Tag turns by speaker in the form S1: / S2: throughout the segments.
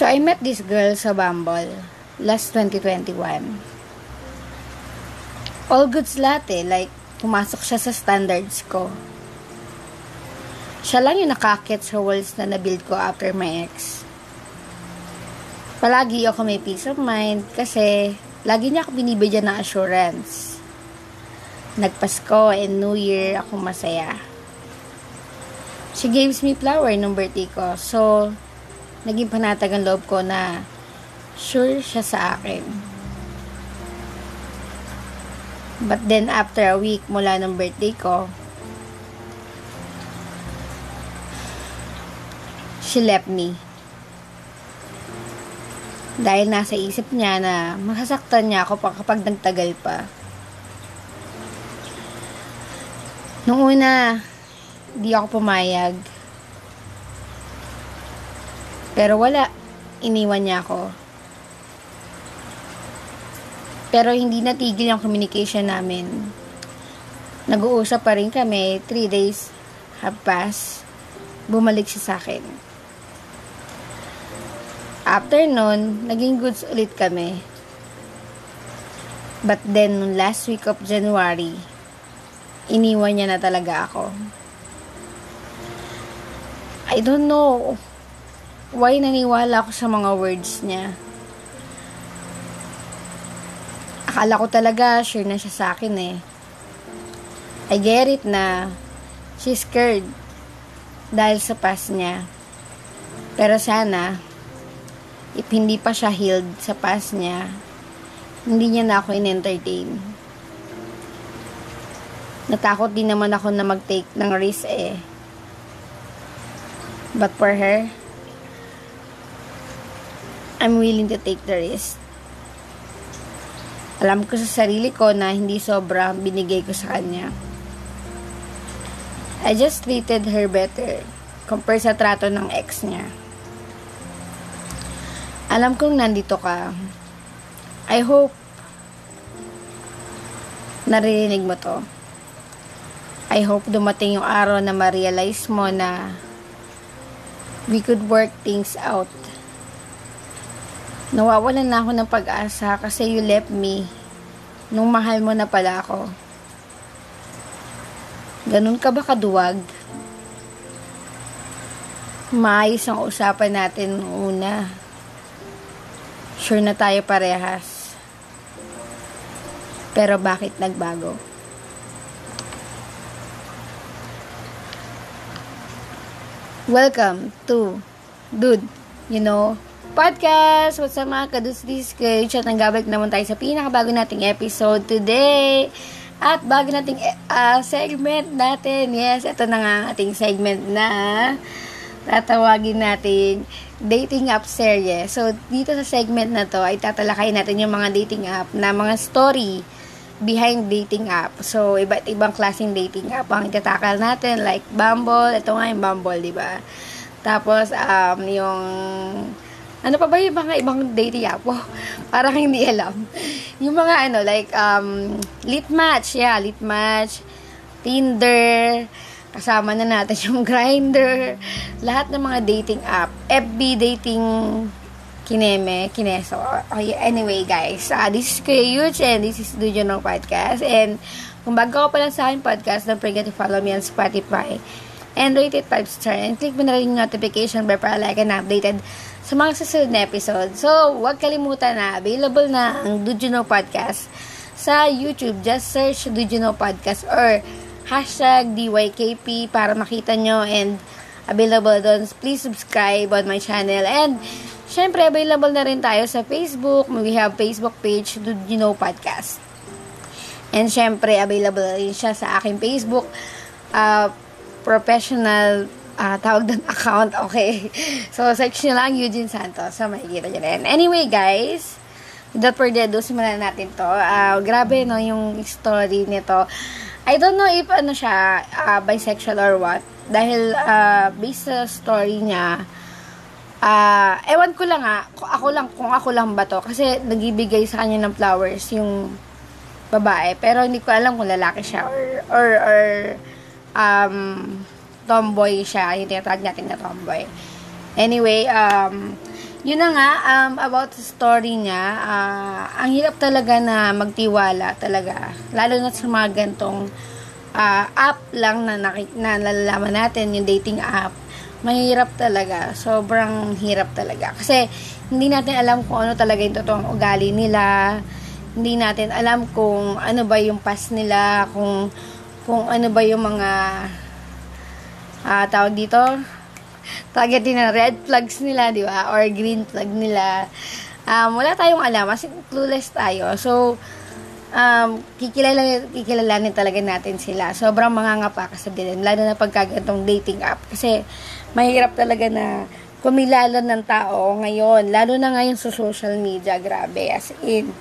S1: So, I met this girl sa Bumble last 2021. All goods lahat eh. Like, pumasok siya sa standards ko. Siya lang yung nakakit sa walls na nabuild ko after my ex. Palagi ako may peace of mind kasi lagi niya ako binibigyan ng assurance. Nagpasko and New Year ako masaya. She gives me flower nung birthday ko. So, naging panatag ang loob ko na sure siya sa akin. But then, after a week mula ng birthday ko, she left me. Dahil nasa isip niya na masasaktan niya ako pa kapag nagtagal pa. Nung una, di ako pumayag. Pero wala. Iniwan niya ako. Pero hindi natigil yung communication namin. Nag-uusap pa rin kami. Three days have passed. Bumalik siya sa akin. After nun, naging goods ulit kami. But then, nung last week of January, iniwan niya na talaga ako. I don't know why naniwala ako sa mga words niya. Akala ko talaga sure na siya sa akin eh. I get it na she's scared dahil sa past niya. Pero sana, if hindi pa siya healed sa past niya, hindi niya na ako in-entertain. Natakot din naman ako na mag-take ng risk eh. But for her, I'm willing to take the risk. Alam ko sa sarili ko na hindi sobra binigay ko sa kanya. I just treated her better compared sa trato ng ex niya. Alam kong nandito ka. I hope naririnig mo to. I hope dumating yung araw na ma-realize mo na we could work things out. Nawawalan na ako ng pag-asa kasi you left me nung mahal mo na pala ako. Ganun ka ba kaduwag? Maayos ang usapan natin una. Sure na tayo parehas. Pero bakit nagbago? Welcome to Dude, you know, podcast. What's up mga kadudes this coach? At nanggabalik naman tayo sa pinakabago nating episode today. At bago nating uh, segment natin. Yes, ito na nga ating segment na tatawagin natin dating app serye. So, dito sa segment na to ay tatalakayin natin yung mga dating app na mga story behind dating app. So, iba't ibang klaseng dating app ang itatakal natin. Like, Bumble. Ito nga yung Bumble, di ba? Tapos, um, yung... Ano pa ba yung mga ibang dating app? Wow, parang hindi alam. Yung mga ano, like, um, Lit Match. Yeah, Lit Match. Tinder. Kasama na natin yung Grinder. Lahat ng mga dating app. FB dating kineme, kineso. Okay, anyway, guys, uh, this is Kuya Yuch and this is Dujo ng Podcast. And kung bago ka pa lang sa akin podcast, don't forget to follow me on Spotify and rate it 5 star and click mo na rin yung notification bell para like and updated sa mga susunod na episode. So, huwag kalimutan na available na ang Dujo ng Podcast sa YouTube. Just search Dujo ng Podcast or hashtag DYKP para makita nyo and available doon. Please subscribe on my channel and Siyempre, available na rin tayo sa Facebook. We have Facebook page, Do You Know Podcast. And syempre, available rin siya sa aking Facebook uh, professional uh, tawag doon account. Okay. So, search nyo lang Eugene Santos. So, makikita nyo rin. Anyway, guys, without further ado, simulan natin to. Uh, grabe, no, yung story nito. I don't know if ano siya, uh, bisexual or what. Dahil, uh, based sa story niya, uh, ewan ko lang ah, ako lang kung ako lang ba to kasi nagibigay sa kanya ng flowers yung babae, pero hindi ko alam kung lalaki siya or or, or um tomboy siya, yung tinatawag natin na tomboy. Anyway, um yun na nga, um, about the story niya, uh, ang hirap talaga na magtiwala talaga. Lalo na sa mga gantong uh, app lang na, nakik- na nalalaman natin, yung dating app. Mahirap talaga. Sobrang hirap talaga. Kasi, hindi natin alam kung ano talaga yung totoong ugali nila. Hindi natin alam kung ano ba yung past nila, kung kung ano ba yung mga uh, tawag dito, target din na red flags nila, di ba? Or green flag nila. Um, wala tayong alam kasi clueless tayo. So, um, kikilala, kikilalanin talaga natin sila. Sobrang mangangapa kasi din, lalo na pagkagantong dating app. Kasi, mahirap talaga na kumilala ng tao ngayon. Lalo na ngayon sa social media, grabe. As in.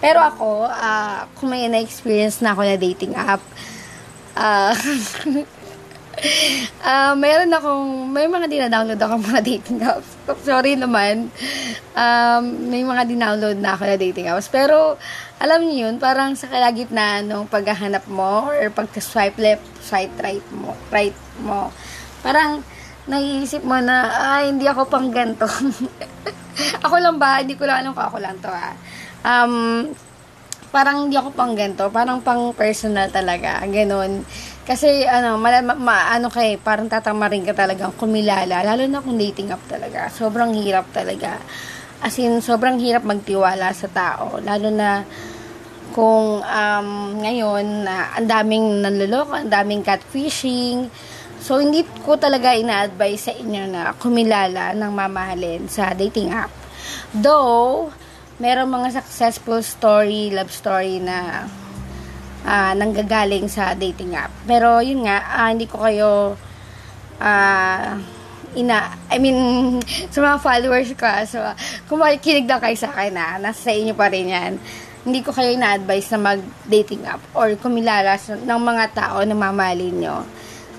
S1: Pero ako, uh, kung may na-experience na ako na dating app, uh, uh, meron akong, may mga dina-download ako mga dating apps. Sorry naman. Um, may mga dinownload na ako na dating apps. Pero, alam niyo yun, parang sa kalagitnaan ng paghahanap mo or pag-swipe left, swipe right mo, right mo, parang naiisip mo na, ay, hindi ako pang ganito. ako lang ba? Hindi ko lang alam kung ako lang to, ah. Um, parang hindi ako pang ganito. Parang pang personal talaga. Ganon. Kasi, ano, ma, ma, ano kay, parang tatamarin ka talagang kumilala. Lalo na kung dating up talaga. Sobrang hirap talaga. As in, sobrang hirap magtiwala sa tao. Lalo na, kung um, ngayon, na uh, ang daming nanloloko, ang daming catfishing. So, hindi ko talaga ina-advise sa inyo na kumilala ng mamahalin sa dating app. Though, meron mga successful story, love story na uh, nanggagaling sa dating app. Pero yun nga, uh, hindi ko kayo uh, ina, I mean, sa mga followers ko, so, kung makikinig lang kayo sa akin, na nasa sa inyo pa rin yan, hindi ko kayo na-advise na mag-dating app or kumilala ng mga tao na mamalin nyo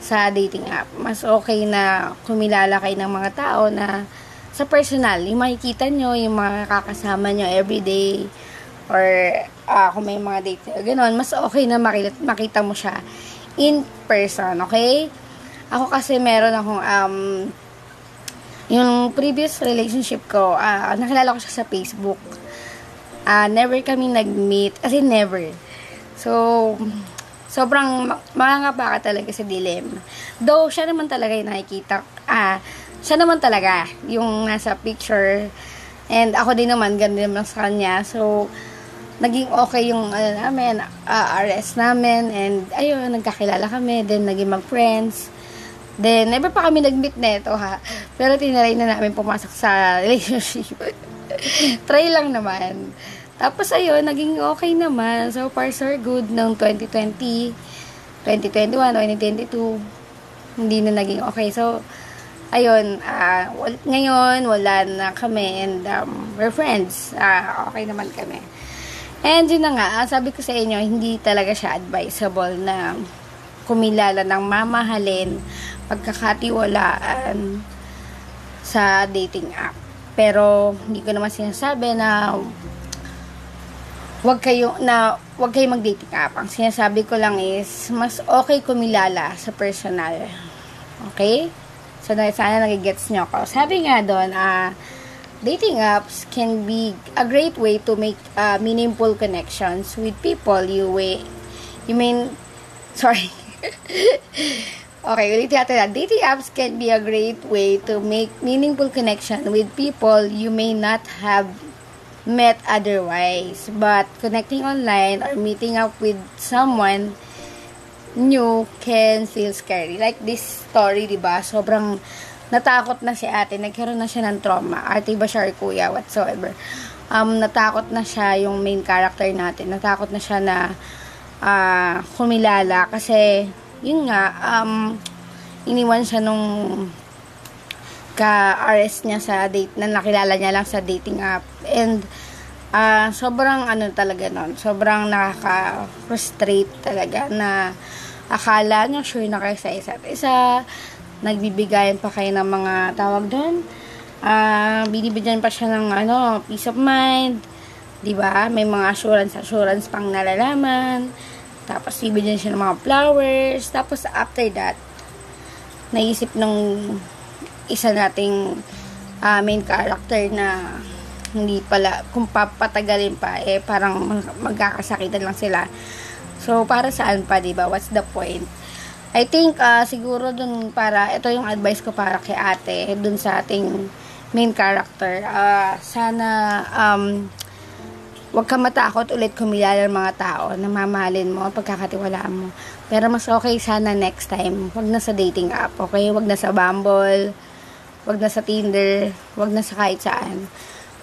S1: sa dating app. Mas okay na kumilala kayo ng mga tao na sa personal, yung makikita nyo, yung mga kakasama nyo everyday, or uh, kung may mga date gano'n, mas okay na makita, mo siya in person, okay? Ako kasi meron akong, um, yung previous relationship ko, uh, nakilala ko siya sa Facebook. Uh, never kami nag-meet, as in never. So, sobrang mangangapa ka talaga sa dilim. Though, siya naman talaga yung nakikita, ah, uh, siya naman talaga yung nasa picture. And ako din naman, ganun naman sa kanya. So, naging okay yung ano namin, uh, RS namin and ayun, nagkakilala kami, then naging mag-friends. Then, never pa kami nag-meet neto ha. Pero tinaray na namin pumasok sa relationship. Try lang naman. Tapos ayun, naging okay naman. So far, so good ng 2020, 2021, 2022. Hindi na naging okay. So, ayun, uh, ngayon, wala na kami and um, we're friends. Uh, okay naman kami. And yun na nga, sabi ko sa inyo, hindi talaga siya advisable na kumilala ng mamahalin, pagkakatiwalaan sa dating app. Pero hindi ko naman sinasabi na wag kayo na wag kayo mag-dating app. Ang sinasabi ko lang is mas okay kumilala sa personal. Okay? So, sana nagigets nyo ako. Sabi nga doon, ah, uh, dating apps can be a great way to make uh, meaningful connections with people you way you mean sorry. Okay ulitin natin na. Dating apps can be a great way to make meaningful connection with people you may not have met otherwise. But connecting online or meeting up with someone new can feel scary like this story diba sobrang natakot na si ate, nagkaroon na siya ng trauma. Ate ba siya kuya, whatsoever. Um, natakot na siya yung main character natin. Natakot na siya na uh, kumilala kasi yun nga, um, iniwan siya nung ka-RS niya sa date, na nakilala niya lang sa dating app. And, uh, sobrang ano talaga nun, sobrang nakaka-frustrate talaga na akala niya sure na kayo sa isa't isa, nagbibigayan pa kayo ng mga tawag doon. Uh, binibigyan pa siya ng ano, peace of mind. 'Di ba? May mga assurance assurance pang nalalaman. Tapos bibigyan siya ng mga flowers. Tapos after that, naisip ng isa nating uh, main character na hindi pala, kung papatagalin pa, eh, parang magkakasakitan lang sila. So, para saan pa, di ba? What's the point? I think, uh, siguro dun para, ito yung advice ko para kay ate, dun sa ating main character. Uh, sana, um, Huwag ka matakot ulit kumilala ng mga tao na mamahalin mo, pagkakatiwalaan mo. Pero mas okay sana next time. Huwag na sa dating app, okay? Huwag na sa Bumble, huwag na sa Tinder, huwag na sa kahit saan.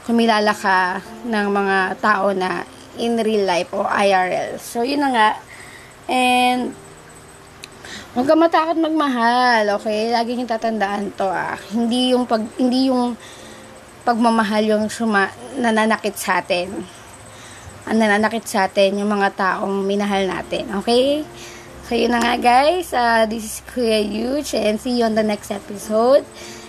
S1: Kumilala ka ng mga tao na in real life o IRL. So, yun na nga. And, huwag ka matakot magmahal, okay? Lagi yung tatandaan to, ah. Hindi yung pag, hindi yung pagmamahal yung suma, nananakit sa atin ang nananakit sa atin, yung mga taong minahal natin. Okay? So, yun na nga guys. Uh, this is Kuya Huge and see you on the next episode.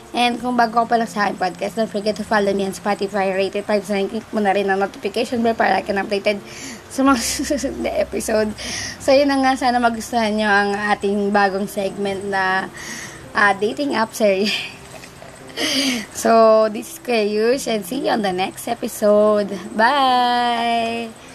S1: And kung bago ka pa lang sa aking podcast, don't forget to follow me on Spotify, rated 5 sa click mo na rin ang notification bell para ka updated sa mga susunod na episode. So, yun na nga. Sana magustuhan nyo ang ating bagong segment na uh, dating app series. so, this is Kuya Yush and see you on the next episode. Bye!